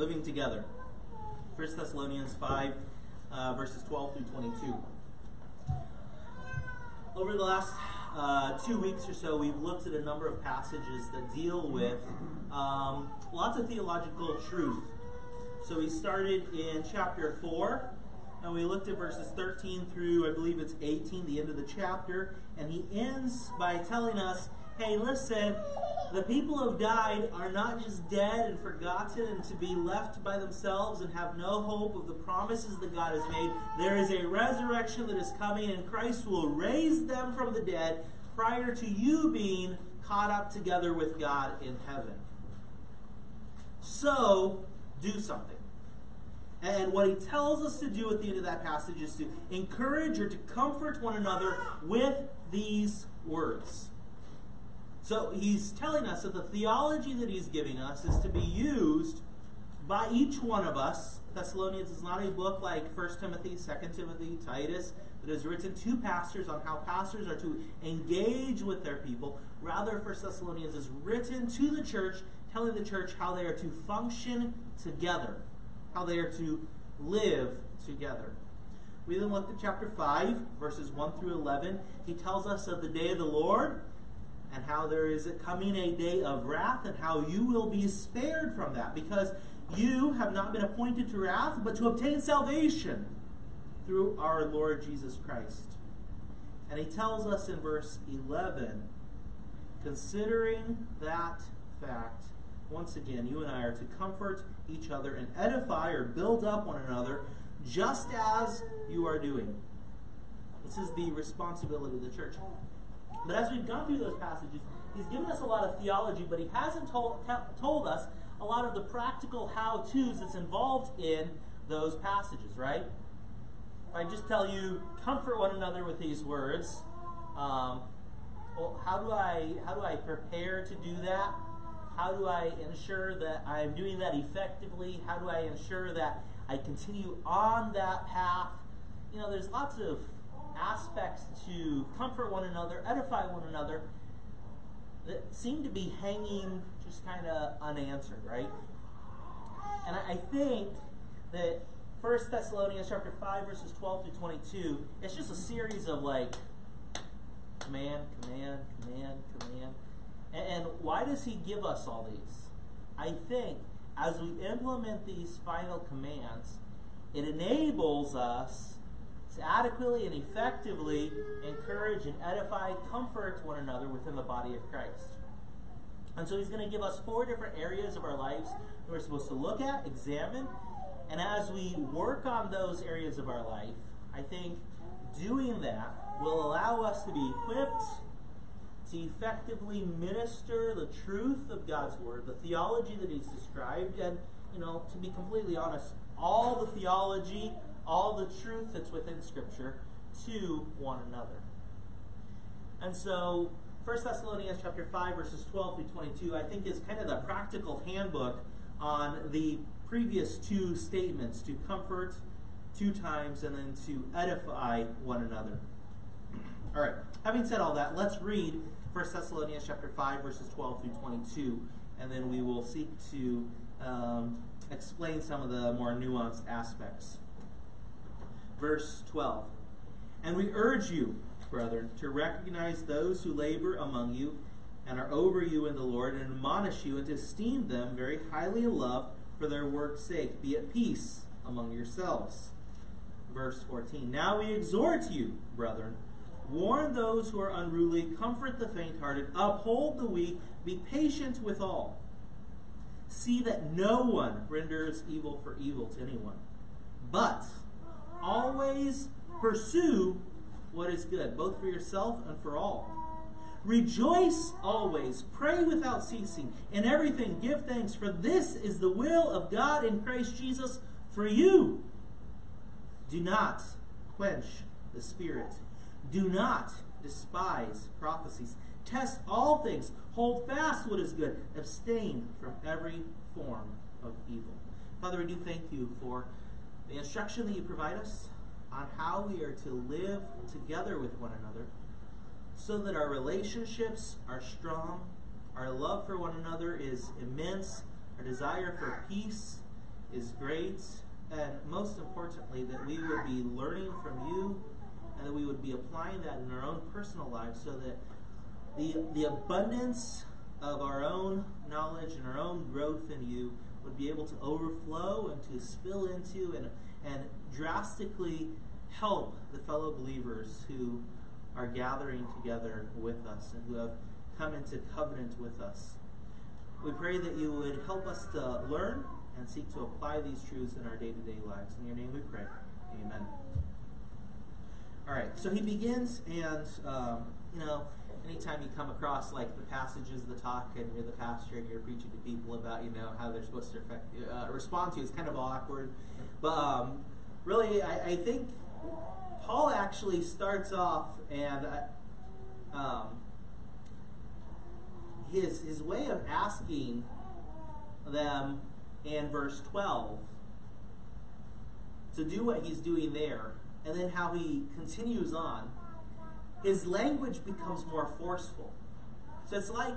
living together. 1 Thessalonians 5, uh, verses 12 through 22. Over the last uh, two weeks or so, we've looked at a number of passages that deal with um, lots of theological truth. So we started in chapter 4, and we looked at verses 13 through, I believe it's 18, the end of the chapter. And he ends by telling us hey, listen, the people who have died are not just dead and forgotten and to be left by themselves and have no hope of the promises that God has made. There is a resurrection that is coming, and Christ will raise them from the dead prior to you being caught up together with God in heaven. So, do something. And what he tells us to do at the end of that passage is to encourage or to comfort one another with these words. So he's telling us that the theology that he's giving us is to be used by each one of us. Thessalonians is not a book like 1 Timothy, 2 Timothy, Titus, that is written to pastors on how pastors are to engage with their people. Rather, 1 Thessalonians is written to the church, telling the church how they are to function together, how they are to live together. We then looked at chapter 5, verses 1 through 11. He tells us of the day of the Lord and how there is coming a day of wrath, and how you will be spared from that, because you have not been appointed to wrath, but to obtain salvation through our Lord Jesus Christ. And he tells us in verse 11, considering that fact, once again, you and I are to comfort each other and edify or build up one another, just as you are doing. This is the responsibility of the church. But as we've gone through those passages, he's given us a lot of theology, but he hasn't told, told us a lot of the practical how to's that's involved in those passages, right? If I just tell you, comfort one another with these words, um, well, how do I how do I prepare to do that? How do I ensure that I'm doing that effectively? How do I ensure that I continue on that path? You know, there's lots of aspects to comfort one another, edify one another, that seem to be hanging just kind of unanswered, right? And I think that 1 Thessalonians chapter 5, verses 12 through 22, it's just a series of like command, command, command, command. And, and why does he give us all these? I think as we implement these final commands, it enables us to adequately and effectively encourage and edify, comfort one another within the body of Christ. And so he's going to give us four different areas of our lives that we're supposed to look at, examine, and as we work on those areas of our life, I think doing that will allow us to be equipped to effectively minister the truth of God's word, the theology that he's described, and you know, to be completely honest, all the theology all the truth that's within Scripture to one another. And so, 1 Thessalonians chapter 5, verses 12 through 22, I think is kind of the practical handbook on the previous two statements to comfort two times and then to edify one another. All right, having said all that, let's read 1 Thessalonians chapter 5, verses 12 through 22, and then we will seek to um, explain some of the more nuanced aspects verse 12. And we urge you, brethren, to recognize those who labor among you and are over you in the Lord, and admonish you and to esteem them very highly in love for their work's sake. Be at peace among yourselves. Verse 14. Now we exhort you, brethren, warn those who are unruly, comfort the faint hearted, uphold the weak, be patient with all. See that no one renders evil for evil to anyone. But always pursue what is good, both for yourself and for all. Rejoice always, pray without ceasing, in everything give thanks, for this is the will of God in Christ Jesus for you. Do not quench the Spirit. Do not despise prophecies. Test all things. Hold fast what is good. Abstain from every form of evil. Father, we do thank you for the instruction that you provide us on how we are to live together with one another so that our relationships are strong, our love for one another is immense, our desire for peace is great, and most importantly, that we would be learning from you and that we would be applying that in our own personal lives so that the, the abundance of our own knowledge and our own growth in you would be able to overflow and to spill into and, and drastically help the fellow believers who are gathering together with us and who have come into covenant with us. We pray that you would help us to learn and seek to apply these truths in our day to day lives. In your name we pray. Amen. All right, so he begins, and, um, you know, anytime you come across like the passages, the talk, and you're the pastor and you're preaching to people about, you know, how they're supposed to affect, uh, respond to you, it's kind of awkward. But um, really, I, I, think Paul actually starts off and. Uh, um, his, his way of asking them in verse 12 to do what he's doing there, and then how he continues on, his language becomes more forceful. So it's like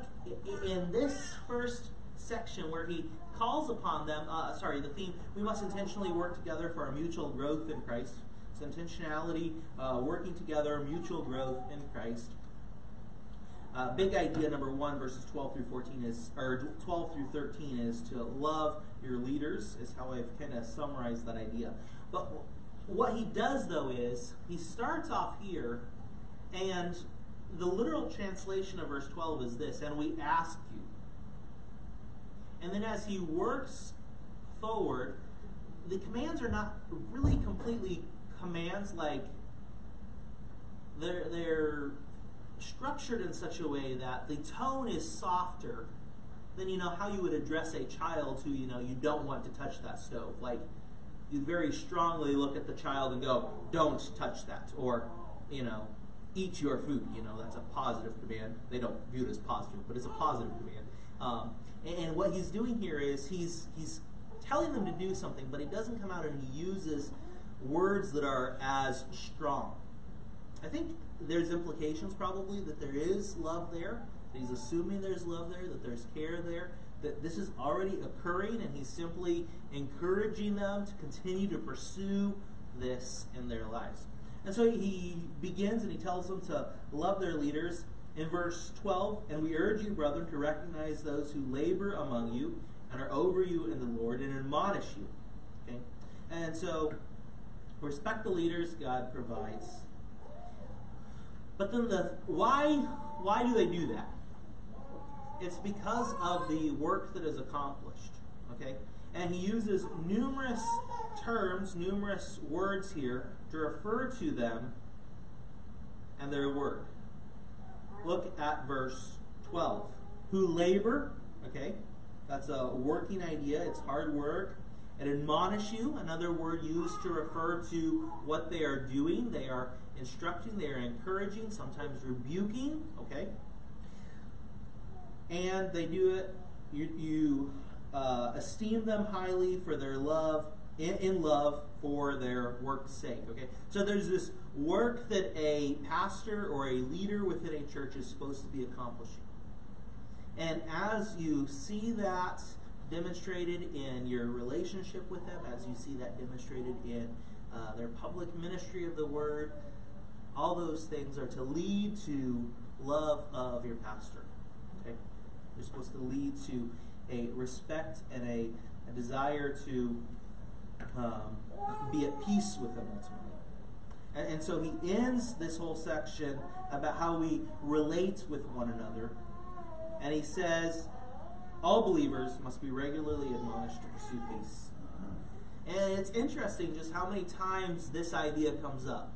in this first section where he calls upon them, uh, sorry, the theme, we must intentionally work together for our mutual growth in Christ. So intentionality, uh, working together, mutual growth in Christ. Uh, big idea number one, verses 12 through 14 is, or 12 through 13 is to love your leaders, is how I've kind of summarized that idea. But what he does, though, is he starts off here, and the literal translation of verse 12 is this, and we ask you. And then as he works forward, the commands are not really completely commands like they're they're structured in such a way that the tone is softer than you know how you would address a child who you know you don't want to touch that stove. Like you very strongly look at the child and go, "Don't touch that," or you know, "Eat your food." You know that's a positive command. They don't view it as positive, but it's a positive command. Um, and, and what he's doing here is he's he's telling them to do something, but he doesn't come out and he uses words that are as strong. I think there's implications probably that there is love there. That he's assuming there's love there, that there's care there, that this is already occurring, and he's simply encouraging them to continue to pursue this in their lives. And so he begins and he tells them to love their leaders. In verse 12, and we urge you, brethren, to recognize those who labor among you and are over you in the Lord and admonish you. Okay? And so, respect the leaders God provides but then the why why do they do that? It's because of the work that is accomplished. Okay? And he uses numerous terms, numerous words here to refer to them and their work. Look at verse 12. Who labor, okay? That's a working idea. It's hard work. And admonish you, another word used to refer to what they are doing. They are instructing, they are encouraging, sometimes rebuking, okay? And they do it, you, you uh, esteem them highly for their love, in, in love for their work's sake, okay? So there's this work that a pastor or a leader within a church is supposed to be accomplishing. And as you see that demonstrated in your relationship with them, as you see that demonstrated in uh, their public ministry of the word, all those things are to lead to love of your pastor. Okay? They're supposed to lead to a respect and a, a desire to um, be at peace with them ultimately. And, and so he ends this whole section about how we relate with one another. And he says, all believers must be regularly admonished to pursue peace. And it's interesting just how many times this idea comes up.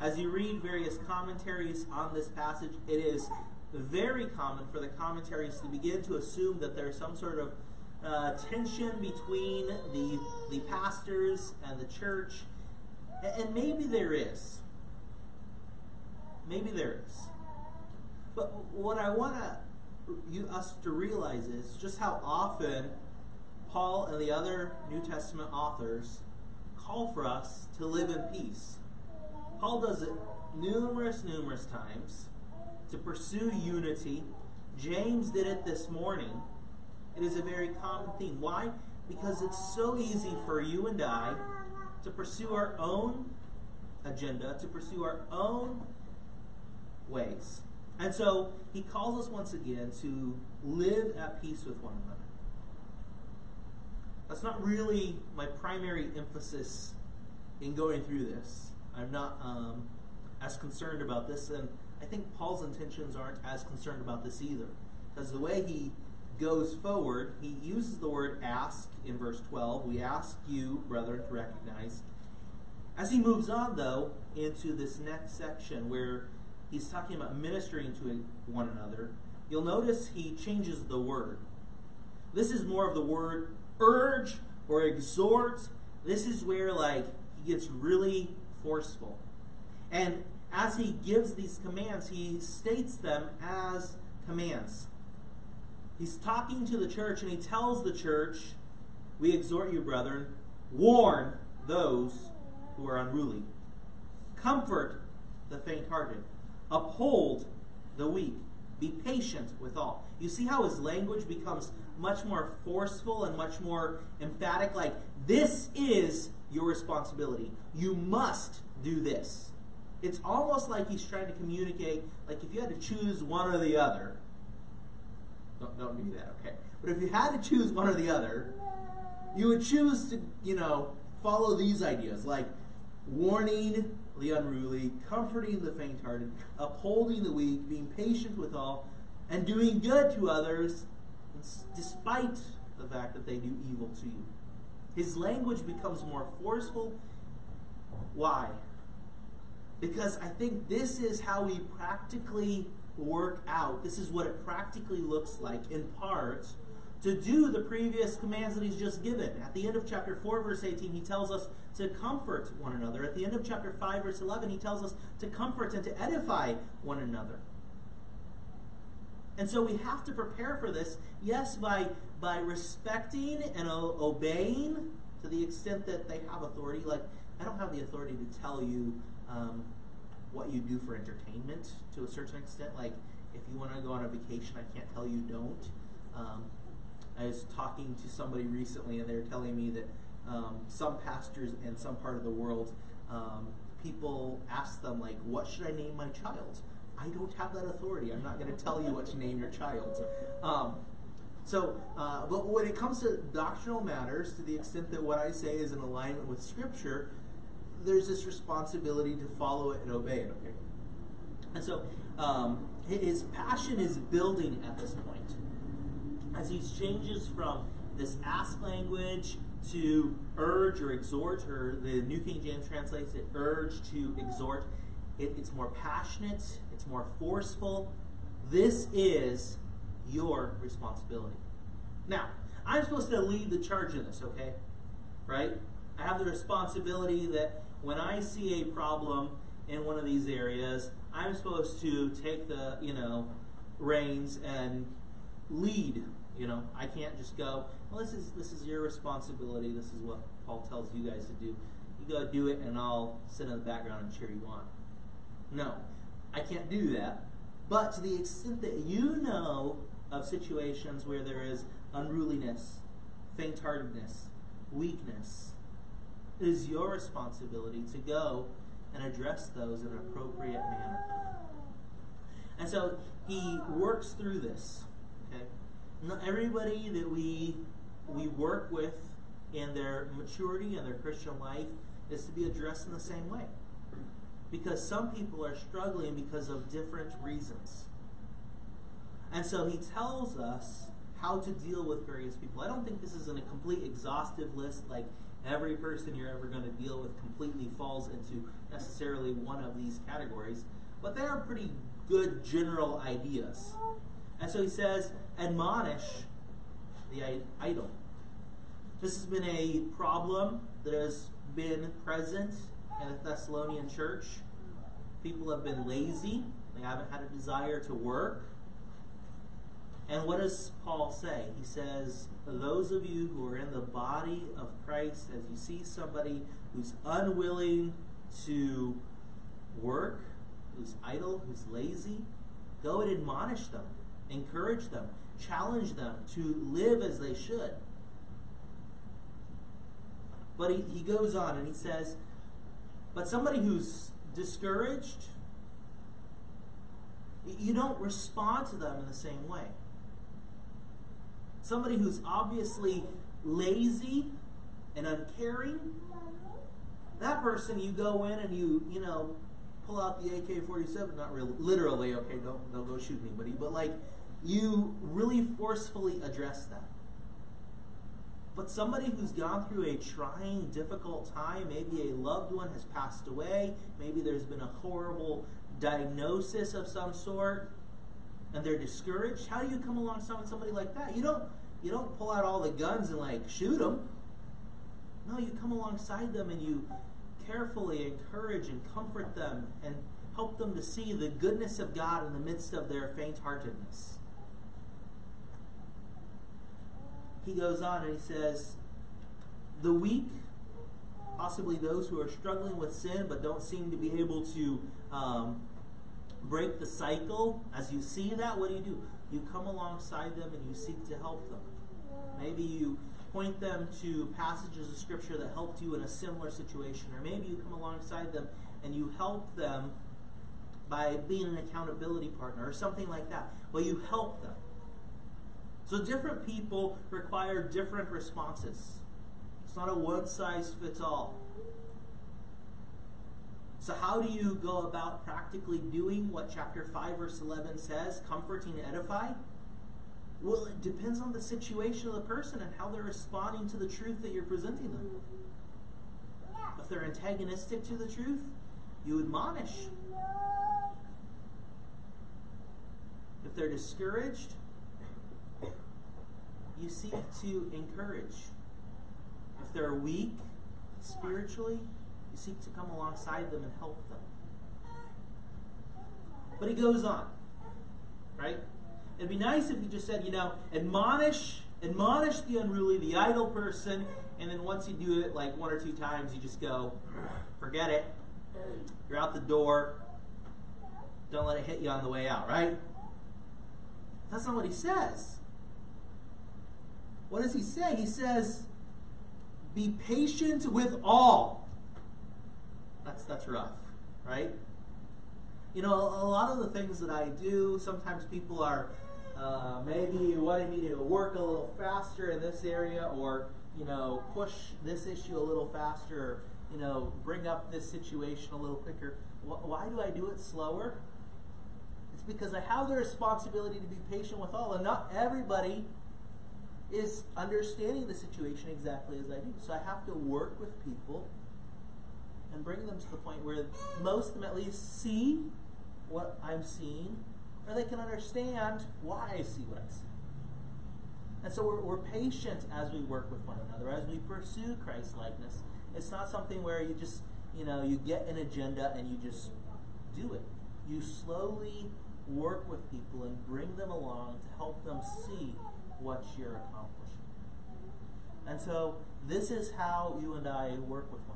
As you read various commentaries on this passage, it is very common for the commentaries to begin to assume that there's some sort of uh, tension between the, the pastors and the church. And maybe there is. Maybe there is. But what I want us to realize is just how often Paul and the other New Testament authors call for us to live in peace. Paul does it numerous, numerous times to pursue unity. James did it this morning. It is a very common theme. Why? because it's so easy for you and I to pursue our own agenda, to pursue our own ways. And so he calls us once again to live at peace with one another. That's not really my primary emphasis in going through this. I'm not um, as concerned about this, and I think Paul's intentions aren't as concerned about this either. Because the way he goes forward, he uses the word ask in verse 12. We ask you, brethren, to recognize. As he moves on, though, into this next section where he's talking about ministering to one another, you'll notice he changes the word. This is more of the word urge or exhort. This is where, like, he gets really forceful. And as he gives these commands, he states them as commands. He's talking to the church and he tells the church, We exhort you, brethren, warn those who are unruly, comfort the faint hearted, uphold the weak, be patient with all. You see how his language becomes much more forceful and much more emphatic? Like, this is your responsibility. You must do this. It's almost like he's trying to communicate, like if you had to choose one or the other, don't, don't do that, okay? But if you had to choose one or the other, you would choose to, you know, follow these ideas like warning the unruly, comforting the faint hearted, upholding the weak, being patient with all, and doing good to others despite the fact that they do evil to you. His language becomes more forceful. Why? Because I think this is how we practically work out. This is what it practically looks like, in part, to do the previous commands that he's just given. At the end of chapter 4, verse 18, he tells us to comfort one another. At the end of chapter 5, verse 11, he tells us to comfort and to edify one another. And so we have to prepare for this, yes, by, by respecting and obeying to the extent that they have authority. Like, I don't have the authority to tell you um, what you do for entertainment to a certain extent. Like, if you want to go on a vacation, I can't tell you don't. Um, I was talking to somebody recently, and they were telling me that um, some pastors in some part of the world, um, people ask them, like, what should I name my child? I don't have that authority. I'm not going to tell you what to name your child. Um, so, uh, but when it comes to doctrinal matters, to the extent that what I say is in alignment with Scripture, there's this responsibility to follow it and obey it. Okay, and so um, his passion is building at this point as he changes from this ask language to urge or exhort, or the New King James translates it urge to exhort. It, it's more passionate, it's more forceful. This is your responsibility. Now, I'm supposed to lead the charge in this, okay? Right? I have the responsibility that when I see a problem in one of these areas, I'm supposed to take the, you know, reins and lead. You know, I can't just go, well, this is this is your responsibility. This is what Paul tells you guys to do. You go do it, and I'll sit in the background and cheer you on. No, I can't do that. But to the extent that you know of situations where there is unruliness, faint-heartedness, weakness, it is your responsibility to go and address those in an appropriate manner. And so he works through this. Okay, not everybody that we we work with in their maturity and their Christian life is to be addressed in the same way. Because some people are struggling because of different reasons. And so he tells us how to deal with various people. I don't think this is a complete exhaustive list, like every person you're ever going to deal with completely falls into necessarily one of these categories, but they are pretty good general ideas. And so he says, admonish the idle. This has been a problem that has been present in the Thessalonian church. People have been lazy, they haven't had a desire to work. And what does Paul say? He says, Those of you who are in the body of Christ, as you see somebody who's unwilling to work, who's idle, who's lazy, go and admonish them, encourage them, challenge them to live as they should. But he, he goes on and he says, but somebody who's discouraged, you don't respond to them in the same way. Somebody who's obviously lazy and uncaring, that person you go in and you, you know, pull out the AK-47, not really, literally, okay, don't, don't go shoot anybody, but like, you really forcefully address that. But somebody who's gone through a trying, difficult time, maybe a loved one has passed away, maybe there's been a horrible diagnosis of some sort, and they're discouraged. How do you come alongside somebody like that? You don't you don't pull out all the guns and like shoot them. No, you come alongside them and you carefully encourage and comfort them and help them to see the goodness of God in the midst of their faint-heartedness. he goes on and he says, The weak, possibly those who are struggling with sin but don't seem to be able to um, break the cycle, as you see that, what do you do? You come alongside them and you seek to help them. Maybe you point them to passages of Scripture that helped you in a similar situation, or maybe you come alongside them and you help them by being an accountability partner or something like that. Well, you help them. So different people require different responses. It's not a one size fits all. So, how do you go about practically doing what chapter 5, verse 11 says comforting and edify? Well, it depends on the situation of the person and how they're responding to the truth that you're presenting them. If they're antagonistic to the truth, you admonish. If they're discouraged, you seek to encourage. If they're weak spiritually, you seek to come alongside them and help them. But he goes on, right? It'd be nice if he just said, you know, admonish, admonish the unruly, the idle person, and then once you do it like one or two times, you just go, forget it. You're out the door. Don't let it hit you on the way out, right? That's not what he says. What does he say? He says, be patient with all. That's, that's rough, right? You know, a lot of the things that I do, sometimes people are uh, maybe wanting me to work a little faster in this area or, you know, push this issue a little faster, or, you know, bring up this situation a little quicker. Why do I do it slower? It's because I have the responsibility to be patient with all, and not everybody is understanding the situation exactly as I do. So I have to work with people and bring them to the point where most of them at least see what I'm seeing, or they can understand why I see what I see. And so we're, we're patient as we work with one another, as we pursue Christ likeness. It's not something where you just, you know, you get an agenda and you just do it. You slowly work with people and bring them along to help them see what you're accomplishing. And so this is how you and I work with one another.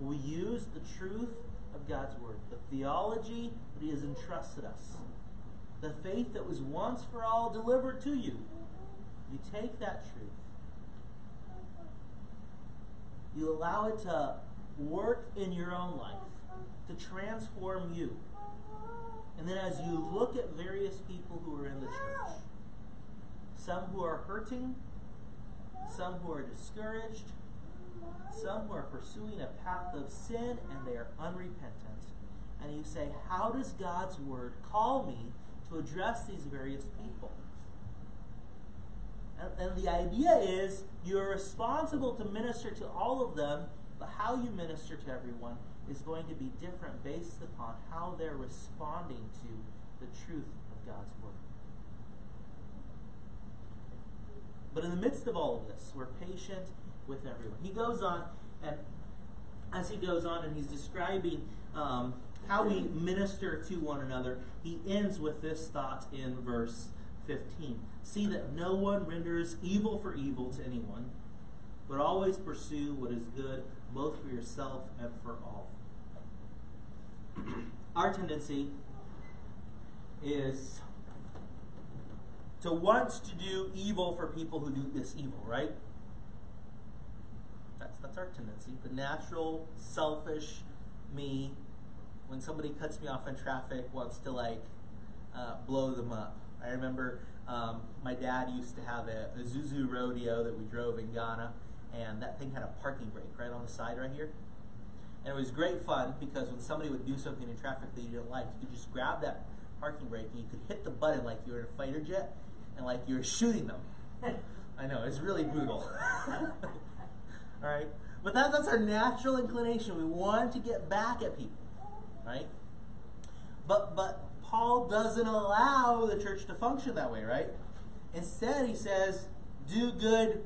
We use the truth of God's Word, the theology that He has entrusted us, the faith that was once for all delivered to you. You take that truth, you allow it to work in your own life, to transform you. And then as you look at various people who are in the church, some who are hurting, some who are discouraged, some who are pursuing a path of sin and they are unrepentant. And you say, How does God's word call me to address these various people? And, and the idea is you're responsible to minister to all of them, but how you minister to everyone is going to be different based upon how they're responding to the truth of God's word. But in the midst of all of this, we're patient with everyone. He goes on, and as he goes on and he's describing um, how we minister to one another, he ends with this thought in verse 15. See that no one renders evil for evil to anyone, but always pursue what is good, both for yourself and for all. Our tendency is to want to do evil for people who do this evil, right? That's, our tendency. The natural, selfish me, when somebody cuts me off in traffic, wants to like uh, blow them up. I remember um, my dad used to have a, a Isuzu Rodeo that we drove in Ghana, and that thing had a parking brake right on the side right here. And it was great fun because when somebody would do something in traffic that you didn't like, you could just grab that parking brake and you could hit the button like you were in a fighter jet and like you were shooting them. I know, it's really brutal. Alright? But that, that's our natural inclination. We want to get back at people. Right? But but Paul doesn't allow the church to function that way, right? Instead, he says, do good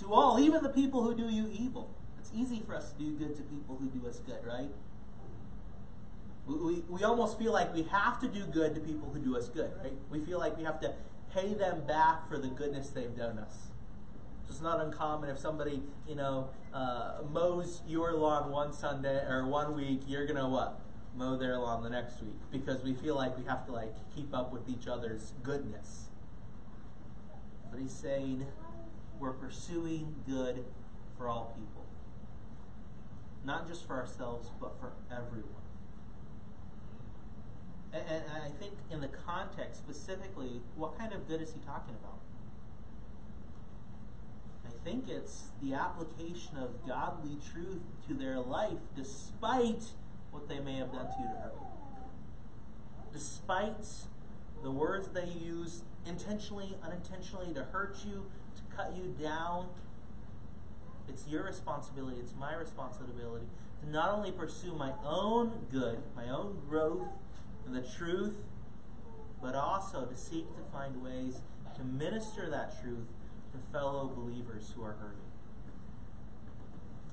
to all, even the people who do you evil. It's easy for us to do good to people who do us good, right? We, we, we almost feel like we have to do good to people who do us good, right? We feel like we have to pay them back for the goodness they've done us. It's not uncommon if somebody, you know, uh, mows your lawn one Sunday or one week, you're gonna what? Mow their lawn the next week because we feel like we have to like keep up with each other's goodness. But he's saying we're pursuing good for all people, not just for ourselves, but for everyone. And, and I think in the context specifically, what kind of good is he talking about? Think it's the application of godly truth to their life despite what they may have done to you to hurt you. Despite the words they use intentionally, unintentionally to hurt you, to cut you down, it's your responsibility, it's my responsibility to not only pursue my own good, my own growth and the truth, but also to seek to find ways to minister that truth fellow believers who are hurting.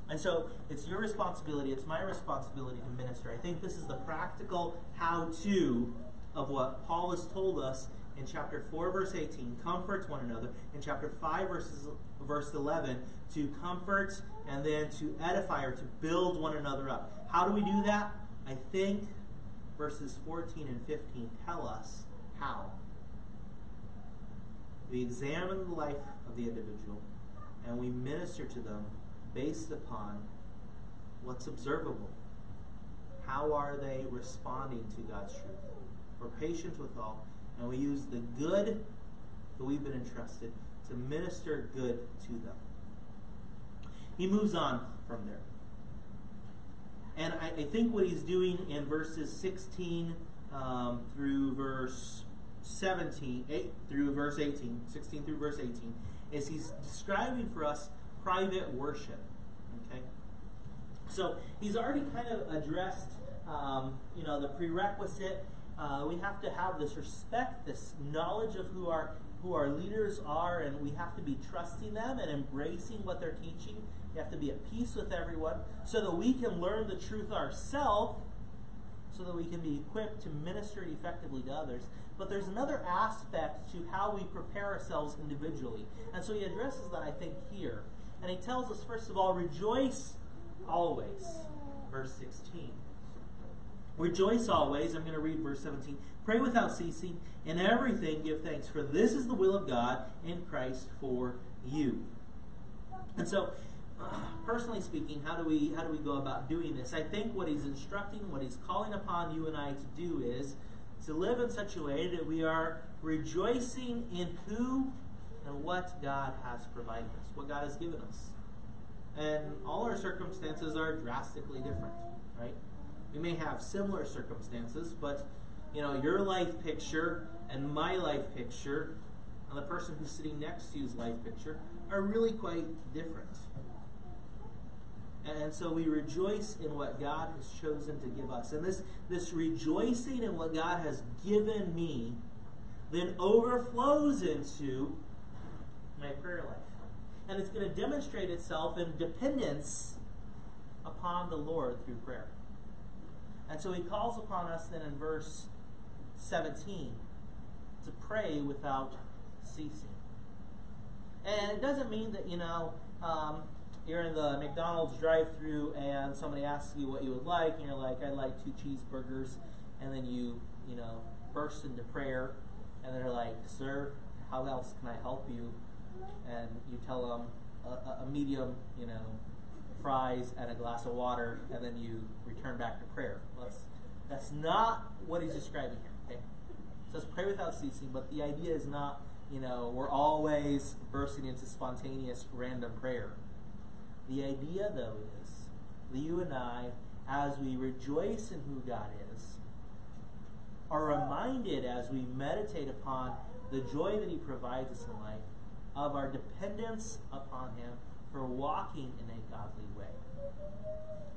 And so it's your responsibility, it's my responsibility to minister. I think this is the practical how to of what Paul has told us in chapter 4, verse 18, comfort one another. In chapter 5, verses, verse 11, to comfort and then to edify or to build one another up. How do we do that? I think verses 14 and 15 tell us how. We examine the life of the individual and we minister to them based upon what's observable. How are they responding to God's truth? We're patient with all, and we use the good that we've been entrusted to minister good to them. He moves on from there. And I, I think what he's doing in verses 16 um, through verse 17, 8 through verse 18, 16 through verse 18, is he's describing for us private worship. Okay? So he's already kind of addressed, um, you know, the prerequisite. Uh, we have to have this respect, this knowledge of who our who our leaders are, and we have to be trusting them and embracing what they're teaching. We have to be at peace with everyone so that we can learn the truth ourselves, so that we can be equipped to minister effectively to others. But there's another aspect to how we prepare ourselves individually. And so he addresses that, I think, here. And he tells us, first of all, rejoice always. Verse 16. Rejoice always. I'm going to read verse 17. Pray without ceasing. In everything give thanks, for this is the will of God in Christ for you. And so, personally speaking, how do we how do we go about doing this? I think what he's instructing, what he's calling upon you and I to do is to live in such a way that we are rejoicing in who and what God has provided us, what God has given us. And all our circumstances are drastically different, right? We may have similar circumstances, but you know, your life picture and my life picture and the person who's sitting next to you's life picture are really quite different. And so we rejoice in what God has chosen to give us. And this, this rejoicing in what God has given me then overflows into my prayer life. And it's going to demonstrate itself in dependence upon the Lord through prayer. And so he calls upon us then in verse 17 to pray without ceasing. And it doesn't mean that, you know, um, you're in the McDonald's drive through and somebody asks you what you would like, and you're like, I'd like two cheeseburgers. And then you, you know, burst into prayer, and they're like, Sir, how else can I help you? And you tell them a, a medium, you know, fries and a glass of water, and then you return back to prayer. That's, that's not what he's describing here. Okay? It says pray without ceasing, but the idea is not, you know, we're always bursting into spontaneous random prayer. The idea, though, is that you and I, as we rejoice in who God is, are reminded as we meditate upon the joy that He provides us in life of our dependence upon Him for walking in a godly way.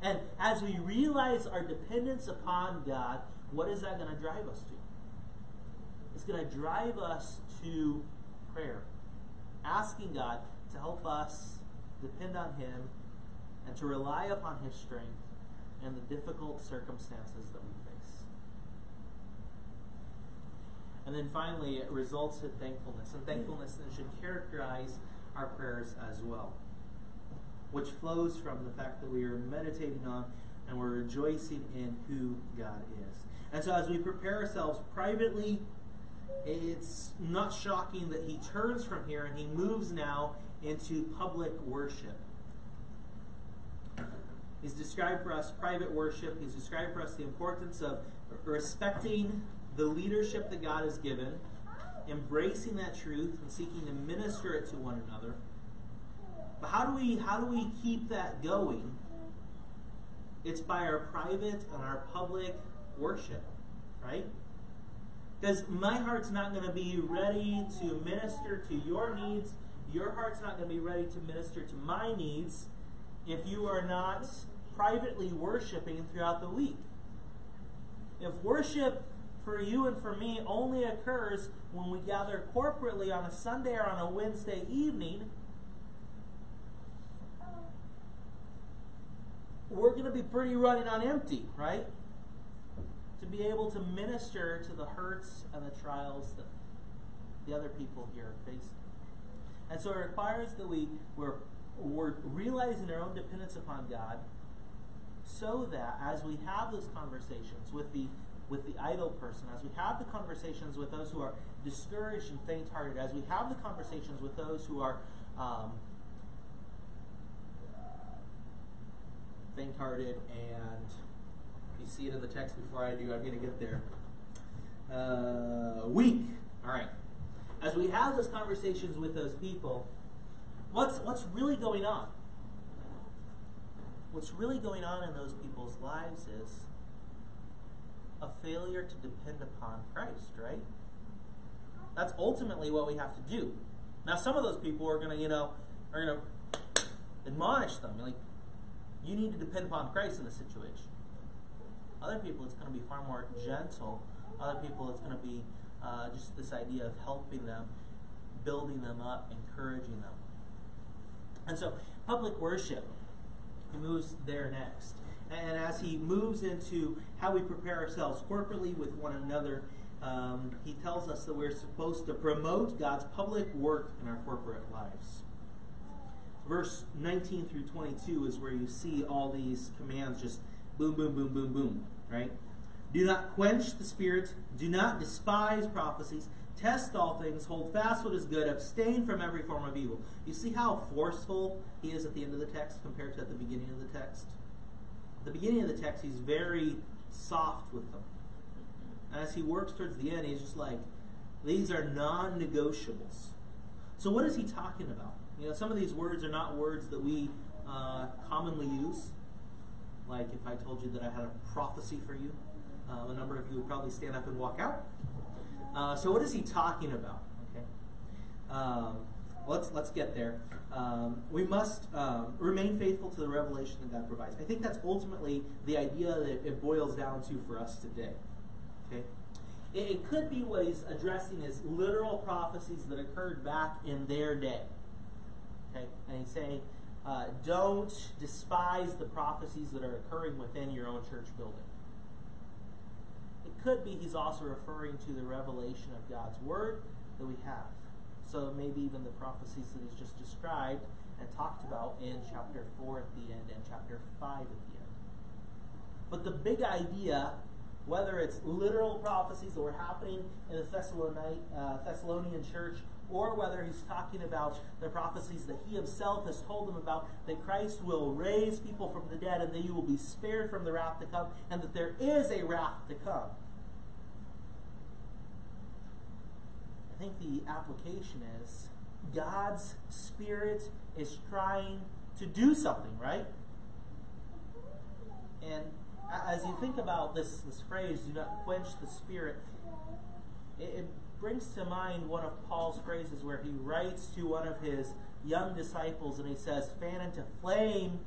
And as we realize our dependence upon God, what is that going to drive us to? It's going to drive us to prayer, asking God to help us depend on Him and to rely upon His strength in the difficult circumstances that we face. And then finally, it results in thankfulness. And thankfulness then should characterize our prayers as well, which flows from the fact that we are meditating on and we're rejoicing in who God is. And so, as we prepare ourselves privately, it's not shocking that he turns from here and he moves now into public worship. He's described for us private worship. He's described for us the importance of respecting the leadership that God has given, embracing that truth, and seeking to minister it to one another. But how do we how do we keep that going? It's by our private and our public worship, right? Because my heart's not going to be ready to minister to your needs. Your heart's not going to be ready to minister to my needs if you are not privately worshiping throughout the week. If worship for you and for me only occurs when we gather corporately on a Sunday or on a Wednesday evening, we're going to be pretty running on empty, right? To be able to minister to the hurts and the trials that the other people here are facing. And so it requires that we, we're, we're realizing our own dependence upon God so that as we have those conversations with the with the idle person, as we have the conversations with those who are discouraged and faint-hearted, as we have the conversations with those who are um, faint-hearted, and you see it in the text before I do, I'm going to get there. Uh, weak. All right. As we have those conversations with those people, what's what's really going on? What's really going on in those people's lives is a failure to depend upon Christ, right? That's ultimately what we have to do. Now, some of those people are going to, you know, are going to admonish them, like, you need to depend upon Christ in this situation. Other people, it's going to be far more gentle. Other people, it's going to be uh, just this idea of helping them, building them up, encouraging them. And so, public worship, he moves there next. And as he moves into how we prepare ourselves corporately with one another, um, he tells us that we're supposed to promote God's public work in our corporate lives. Verse 19 through 22 is where you see all these commands just boom, boom, boom, boom, boom, right? Do not quench the spirit. Do not despise prophecies. Test all things. Hold fast what is good. Abstain from every form of evil. You see how forceful he is at the end of the text compared to at the beginning of the text? At the beginning of the text, he's very soft with them. As he works towards the end, he's just like, these are non negotiables. So, what is he talking about? You know, some of these words are not words that we uh, commonly use. Like if I told you that I had a prophecy for you, uh, a number of you would probably stand up and walk out. Uh, so, what is he talking about? Okay, um, let's let's get there. Um, we must um, remain faithful to the revelation that God provides. I think that's ultimately the idea that it boils down to for us today. Okay, it, it could be what he's addressing as literal prophecies that occurred back in their day. Okay, and he's saying, uh, don't despise the prophecies that are occurring within your own church building could be he's also referring to the revelation of God's word that we have. So maybe even the prophecies that he's just described and talked about in chapter 4 at the end and chapter 5 at the end. But the big idea, whether it's literal prophecies that were happening in the Thessalonian, uh, Thessalonian church or whether he's talking about the prophecies that he himself has told them about that Christ will raise people from the dead and that you will be spared from the wrath to come, and that there is a wrath to come. I think the application is God's Spirit is trying to do something, right? And as you think about this, this phrase, do not quench the Spirit, it, it brings to mind one of Paul's phrases where he writes to one of his young disciples and he says, fan into flame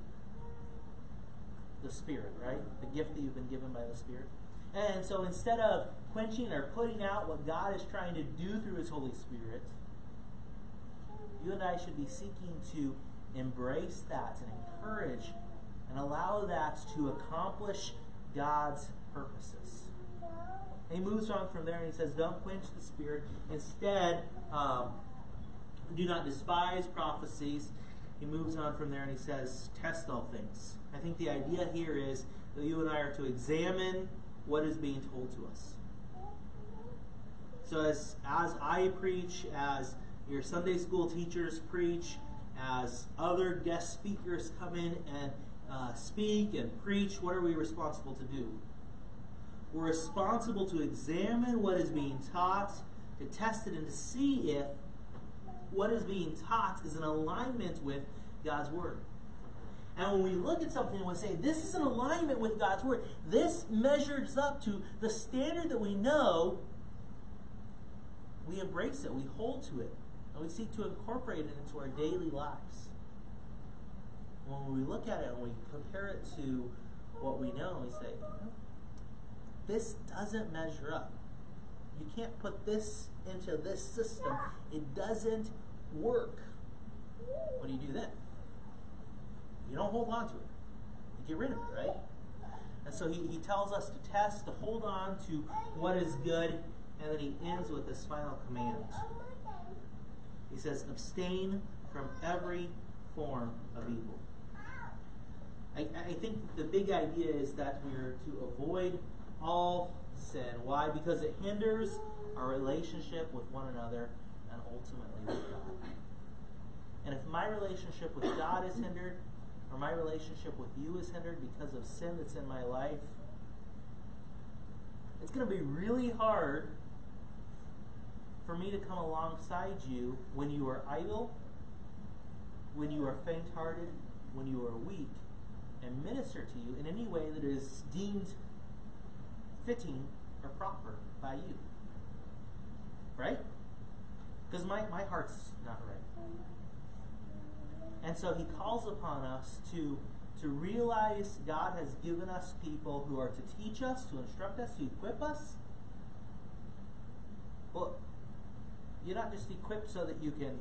the Spirit, right? The gift that you've been given by the Spirit. And so instead of quenching or putting out what God is trying to do through His Holy Spirit, you and I should be seeking to embrace that and encourage and allow that to accomplish God's purposes. He moves on from there and he says, Don't quench the spirit. Instead, um, do not despise prophecies. He moves on from there and he says, Test all things. I think the idea here is that you and I are to examine what is being told to us. So as as I preach, as your Sunday school teachers preach, as other guest speakers come in and uh, speak and preach, what are we responsible to do? We're responsible to examine what is being taught, to test it, and to see if what is being taught is in alignment with God's Word. And when we look at something and we say, this is in alignment with God's Word, this measures up to the standard that we know, we embrace it, we hold to it, and we seek to incorporate it into our daily lives. When we look at it and we compare it to what we know, we say, this doesn't measure up. You can't put this into this system. It doesn't work. What do you do then? You don't hold on to it. You get rid of it, right? And so he, he tells us to test, to hold on to what is good, and then he ends with this final command. He says, abstain from every form of evil. I, I think the big idea is that we're to avoid all sin. Why? Because it hinders our relationship with one another and ultimately with God. And if my relationship with God is hindered, or my relationship with you is hindered because of sin that's in my life, it's going to be really hard for me to come alongside you when you are idle, when you are faint hearted, when you are weak, and minister to you in any way that is deemed fitting or proper by you. Right? Because my, my heart's not right. And so he calls upon us to, to realize God has given us people who are to teach us, to instruct us, to equip us. Well, you're not just equipped so that you can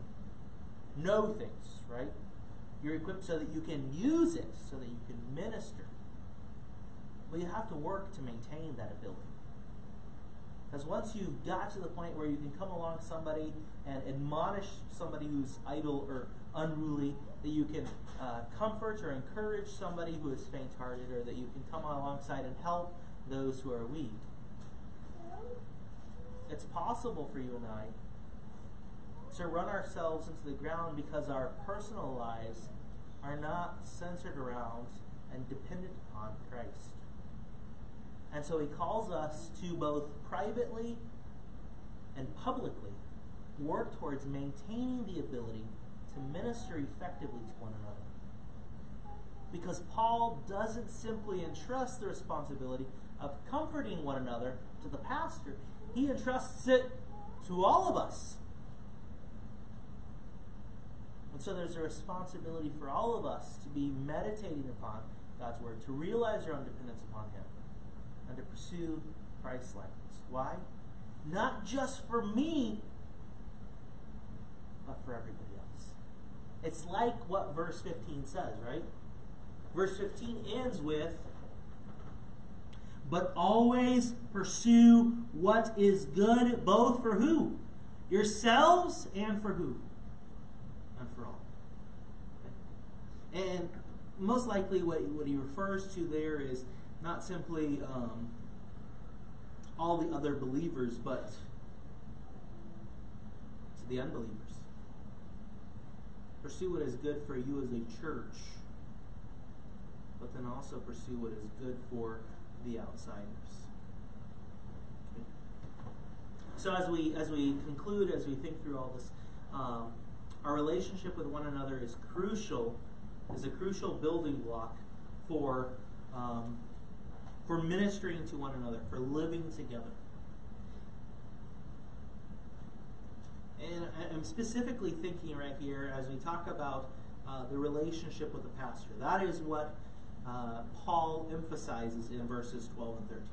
know things, right? You're equipped so that you can use it, so that you can minister. Well, you have to work to maintain that ability. Because once you've got to the point where you can come along somebody and admonish somebody who's idle or unruly, that you can uh, comfort or encourage somebody who is faint hearted, or that you can come alongside and help those who are weak. It's possible for you and I to run ourselves into the ground because our personal lives are not centered around and dependent upon Christ. And so he calls us to both privately and publicly work towards maintaining the ability to minister effectively to one another. Because Paul doesn't simply entrust the responsibility of comforting one another to the pastor, he entrusts it to all of us. And so there's a responsibility for all of us to be meditating upon God's Word, to realize our own dependence upon Him, and to pursue Christ's likeness. Why? Not just for me, but for everybody else. It's like what verse 15 says, right? Verse 15 ends with, but always pursue what is good, both for who? Yourselves and for who? And for all. Okay. And most likely, what, what he refers to there is not simply um, all the other believers, but to the unbelievers. Pursue what is good for you as a church, but then also pursue what is good for the outsiders. So as we as we conclude, as we think through all this, um, our relationship with one another is crucial, is a crucial building block for um, for ministering to one another, for living together. And I'm specifically thinking right here as we talk about uh, the relationship with the pastor. That is what uh, Paul emphasizes in verses 12 and 13.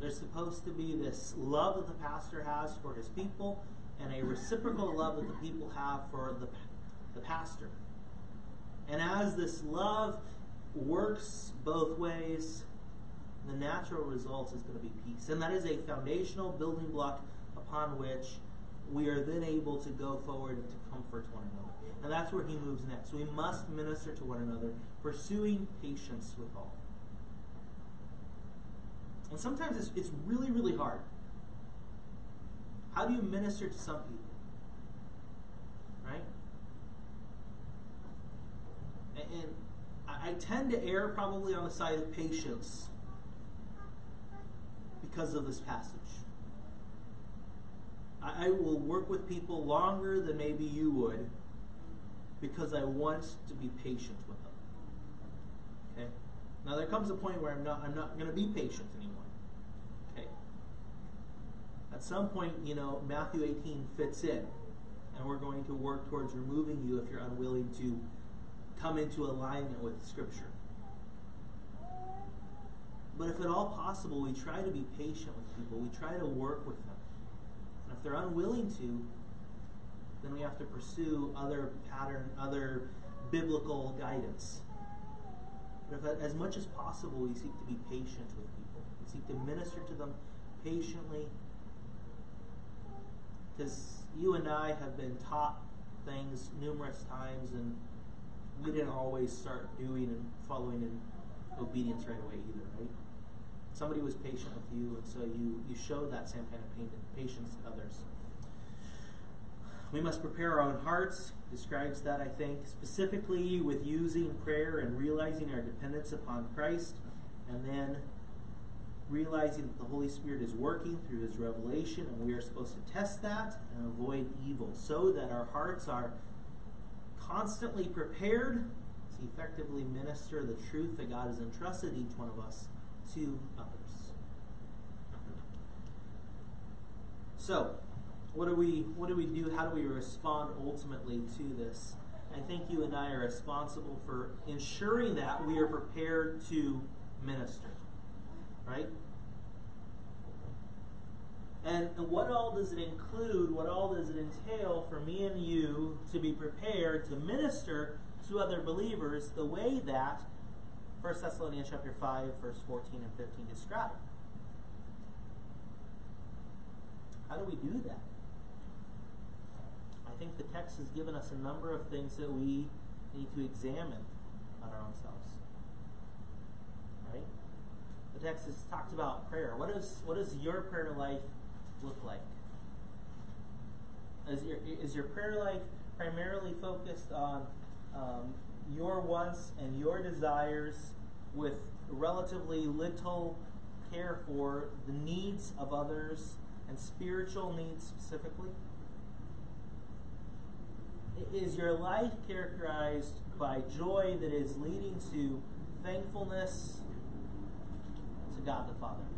There's supposed to be this love that the pastor has for his people and a reciprocal love that the people have for the, the pastor. And as this love works both ways, the natural result is going to be peace. And that is a foundational building block upon which we are then able to go forward and to comfort one another. And that's where he moves next. We must minister to one another, pursuing patience with all. And sometimes it's, it's really, really hard. How do you minister to some people? Right? And, and I, I tend to err probably on the side of patience because of this passage. I, I will work with people longer than maybe you would because I want to be patient with them. Okay? Now there comes a point where I'm not I'm not going to be patient anymore. Okay? At some point, you know, Matthew 18 fits in, and we're going to work towards removing you if you're unwilling to come into alignment with Scripture. But if at all possible, we try to be patient with people. We try to work with them. And if they're unwilling to, then we have to pursue other pattern, other biblical guidance. But if, as much as possible, we seek to be patient with people. We seek to minister to them patiently. Because you and I have been taught things numerous times, and we didn't always start doing and following in obedience right away either, right? Somebody was patient with you, and so you, you showed that same kind of patience to others. We must prepare our own hearts, describes that, I think, specifically with using prayer and realizing our dependence upon Christ, and then realizing that the Holy Spirit is working through His revelation, and we are supposed to test that and avoid evil so that our hearts are constantly prepared to effectively minister the truth that God has entrusted each one of us to others. So, what do we what do we do? How do we respond ultimately to this? I think you and I are responsible for ensuring that we are prepared to minister. Right? And what all does it include? What all does it entail for me and you to be prepared to minister to other believers the way that 1 Thessalonians chapter 5, verse 14 and 15 describe? How do we do that? I think the text has given us a number of things that we need to examine on our own selves. Right? The text has talked about prayer. What is what does your prayer life look like? Is your is your prayer life primarily focused on um, your wants and your desires with relatively little care for the needs of others and spiritual needs specifically? Is your life characterized by joy that is leading to thankfulness to God the Father?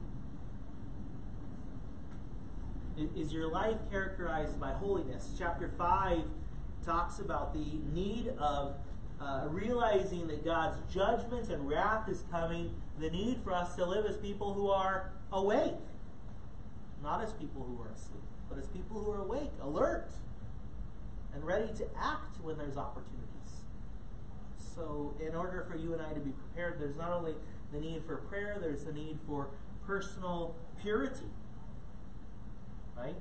Is your life characterized by holiness? Chapter 5 talks about the need of uh, realizing that God's judgment and wrath is coming, the need for us to live as people who are awake not as people who are asleep, but as people who are awake, alert, and ready to act when there's opportunities. So, in order for you and I to be prepared, there's not only the need for prayer, there's the need for personal purity. Right?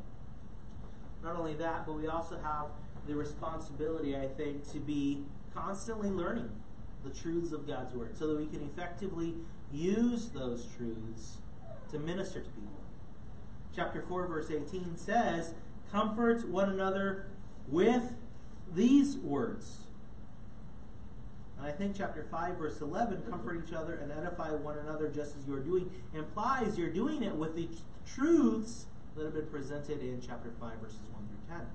Not only that, but we also have the responsibility, I think, to be constantly learning the truths of God's Word so that we can effectively use those truths to minister to people chapter 4, verse 18 says, comfort one another with these words. And I think chapter 5, verse 11, comfort each other and edify one another just as you are doing, implies you're doing it with the truths that have been presented in chapter 5, verses 1 through 10.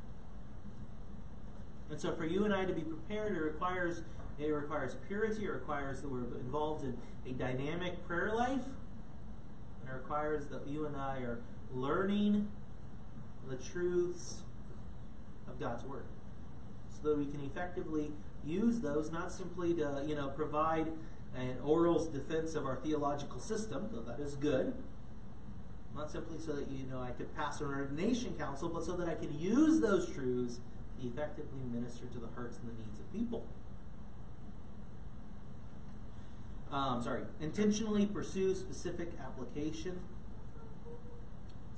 And so for you and I to be prepared, it requires it requires purity, it requires that we're involved in a dynamic prayer life, and it requires that you and I are learning the truths of God's Word. So that we can effectively use those not simply to, you know, provide an oral's defense of our theological system, though that is good. Not simply so that you know I could pass an ordination council, but so that I could use those truths to effectively minister to the hurts and the needs of people. Um, sorry, intentionally pursue specific application.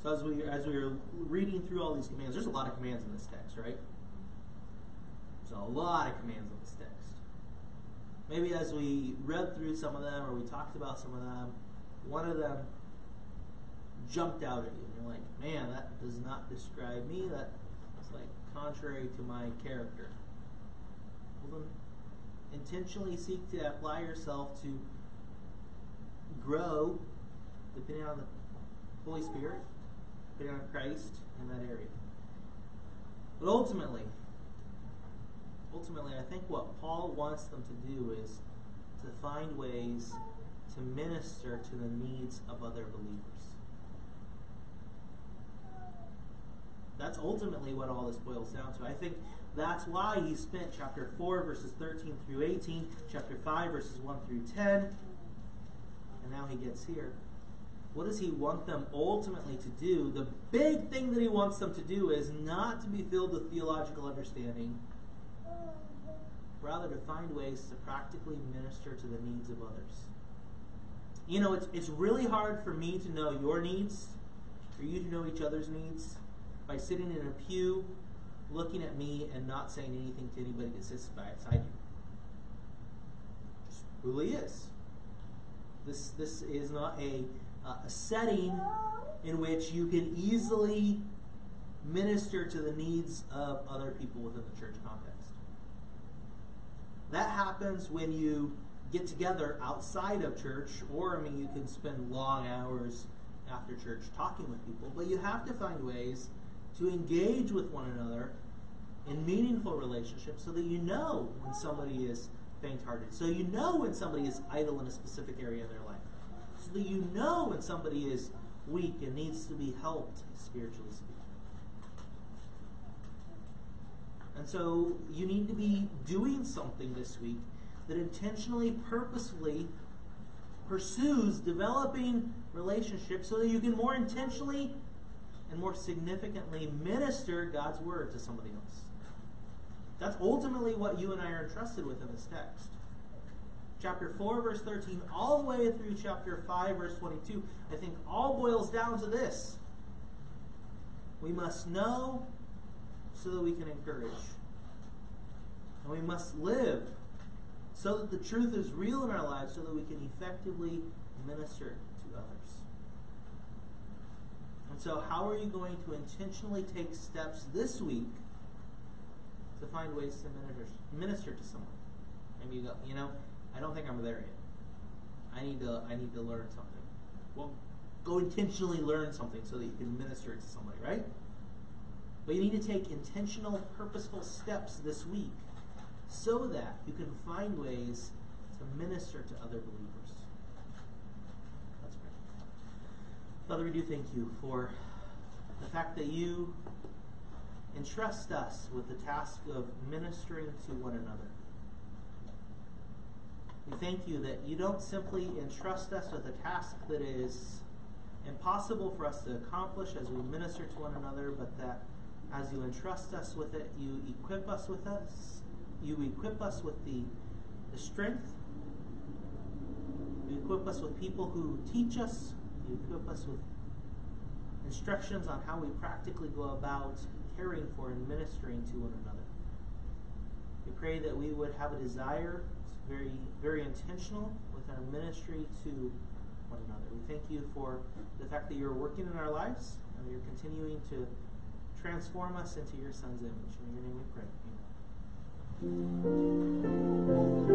So as we as we are reading through all these commands, there's a lot of commands in this text, right? There's a lot of commands in this text. Maybe as we read through some of them or we talked about some of them, one of them jumped out at you. And you're like, man, that does not describe me. That is like contrary to my character. Well, then intentionally seek to apply yourself to grow, depending on the Holy Spirit, depending on Christ in that area. But ultimately, ultimately, I think what Paul wants them to do is to find ways to minister to the needs of other believers. That's ultimately what all this boils down to. I think that's why he spent chapter 4, verses 13 through 18, chapter 5, verses 1 through 10, and now he gets here. What does he want them ultimately to do? The big thing that he wants them to do is not to be filled with theological understanding, rather to find ways to practically minister to the needs of others. You know, it's, it's really hard for me to know your needs, for you to know each other's needs, by sitting in a pew, looking at me, and not saying anything to anybody that sits by beside you. Just really is. This, this is not a, uh, a setting in which you can easily minister to the needs of other people within the church context. That happens when you get together outside of church, or I mean, you can spend long hours after church talking with people, but you have to find ways to engage with one another in meaningful relationships so that you know when somebody is faint hearted, so you know when somebody is idle in a specific area of their life, so that you know when somebody is weak and needs to be helped, spiritually speaking. And so you need to be doing something this week that intentionally, purposefully pursues developing relationships so that you can more intentionally and more significantly minister God's word to somebody else. That's ultimately what you and I are entrusted with in this text. Chapter 4, verse 13, all the way through chapter 5, verse 22, I think all boils down to this. We must know so that we can encourage. And we must live so that the truth is real in our lives so that we can effectively minister so, how are you going to intentionally take steps this week to find ways to minister, minister to someone? Maybe you go, you know, I don't think I'm there yet. I need to I need to learn something. Well, go intentionally learn something so that you can minister to somebody, right? But you need to take intentional, purposeful steps this week so that you can find ways to minister to other believers. Let's pray. Father, we do thank you for the fact that you entrust us with the task of ministering to one another. We thank you that you don't simply entrust us with a task that is impossible for us to accomplish as we minister to one another, but that as you entrust us with it, you equip us with us. You equip us with the, the strength. You equip us with people who teach us. Equip us with instructions on how we practically go about caring for and ministering to one another. We pray that we would have a desire, very, very intentional, with our ministry to one another. We thank you for the fact that you're working in our lives and you're continuing to transform us into your Son's image. In your name we pray. Amen.